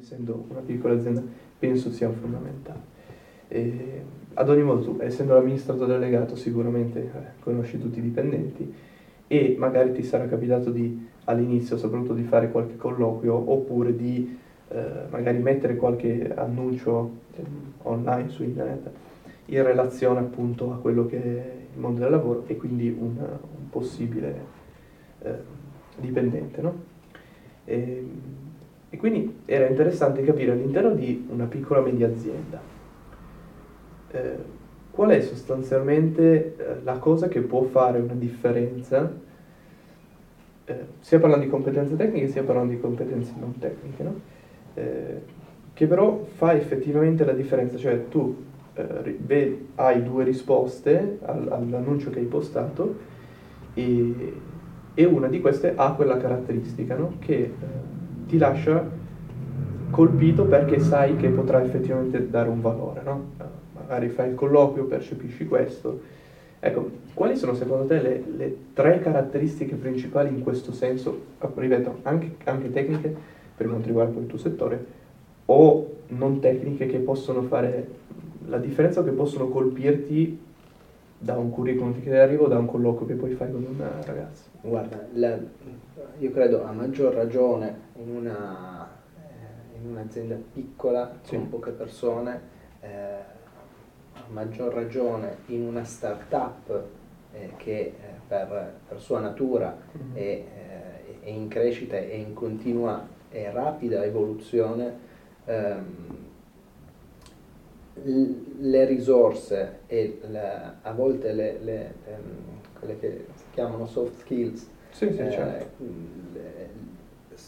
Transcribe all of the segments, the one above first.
essendo una piccola azienda, penso sia fondamentale. E ad ogni modo, tu, essendo l'amministratore delegato, sicuramente eh, conosci tutti i dipendenti e magari ti sarà capitato di, all'inizio soprattutto di fare qualche colloquio oppure di eh, magari mettere qualche annuncio eh, online su internet in relazione appunto a quello che è il mondo del lavoro e quindi un, un possibile eh, dipendente. No? E, e quindi era interessante capire all'interno di una piccola media azienda eh, qual è sostanzialmente eh, la cosa che può fare una differenza, eh, sia parlando di competenze tecniche sia parlando di competenze non tecniche, no? Eh, che però fa effettivamente la differenza, cioè tu eh, hai due risposte al, all'annuncio che hai postato e, e, una di queste ha quella caratteristica no? che ti lascia colpito perché sai che potrà effettivamente dare un valore, no? magari fai il colloquio, percepisci questo. Ecco, quali sono secondo te le, le tre caratteristiche principali in questo senso, ripeto, anche, anche tecniche per quanto riguarda il tuo settore, o non tecniche che possono fare la differenza o che possono colpirti da un curriculum che arriva o da un colloquio che poi fai con una ragazza? Guarda, la, io credo a maggior ragione in, una, eh, in un'azienda piccola sì. con poche persone, eh, a maggior ragione in una start-up eh, che eh, per, per, sua natura mm-hmm. è, eh, è, in crescita e in continua e rapida evoluzione, ehm, le risorse e la, a volte le, le, ehm, quelle che si chiamano soft skills sì, sì, eh, certo. le,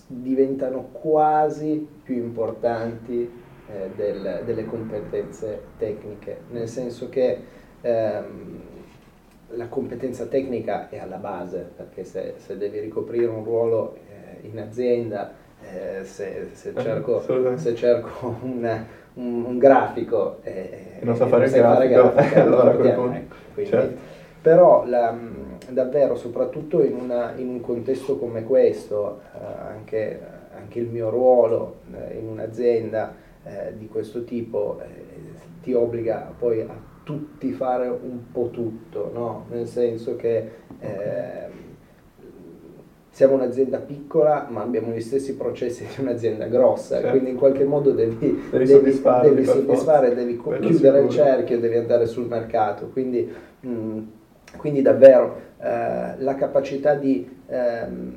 diventano quasi più importanti eh, del, delle competenze tecniche, nel senso che ehm, la competenza tecnica è alla base, perché se, se devi ricoprire un ruolo eh, in azienda, eh, se, se, eh, cerco, se cerco un, un, un grafico e non sa fare, fare grafica, allora ecco, quindi, certo. però la, davvero soprattutto in, una, in, un contesto come questo eh, anche, anche, il mio ruolo eh, in un'azienda eh, di questo tipo eh, ti obbliga poi a tutti fare un po' tutto no? nel senso che eh, siamo un'azienda piccola ma abbiamo gli stessi processi di un'azienda grossa, certo. quindi in qualche modo devi, devi, soddisfare, devi, soddisfare, devi chiudere il cerchio, devi andare sul mercato. Quindi, mh, mm, quindi davvero eh, la capacità di, ehm,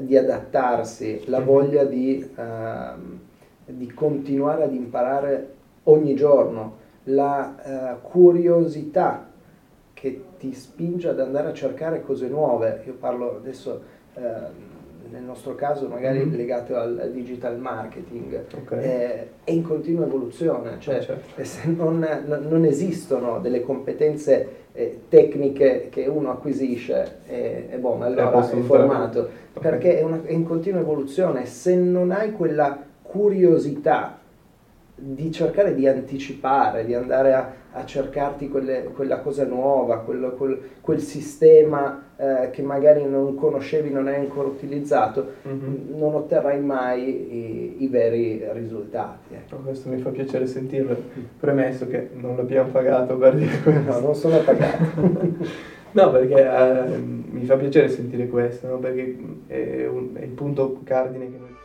di, adattarsi, la voglia di, ehm, di, continuare ad imparare ogni giorno, la eh, curiosità che ti spinge ad andare a cercare cose nuove. Io parlo adesso eh, nel nostro caso magari mm-hmm. legato al digital marketing, okay. eh, è in continua evoluzione, cioè ah, certo. se non, non, esistono delle competenze eh, tecniche che uno acquisisce e, boh, allora è formato, okay. perché è, una, è in continua evoluzione, se non hai quella curiosità di cercare di anticipare, di andare a, a cercarti quelle, quella cosa nuova, quello, quel, quel, sistema eh, che magari non conoscevi, non hai ancora utilizzato, mm-hmm. non otterrai mai i, i veri risultati. Ecco. questo mi fa piacere sentirlo, premesso che non l'abbiamo pagato per dire questo. No, non sono pagato. no, perché eh, mi fa piacere sentire questo, no? perché è, un, è il punto cardine che noi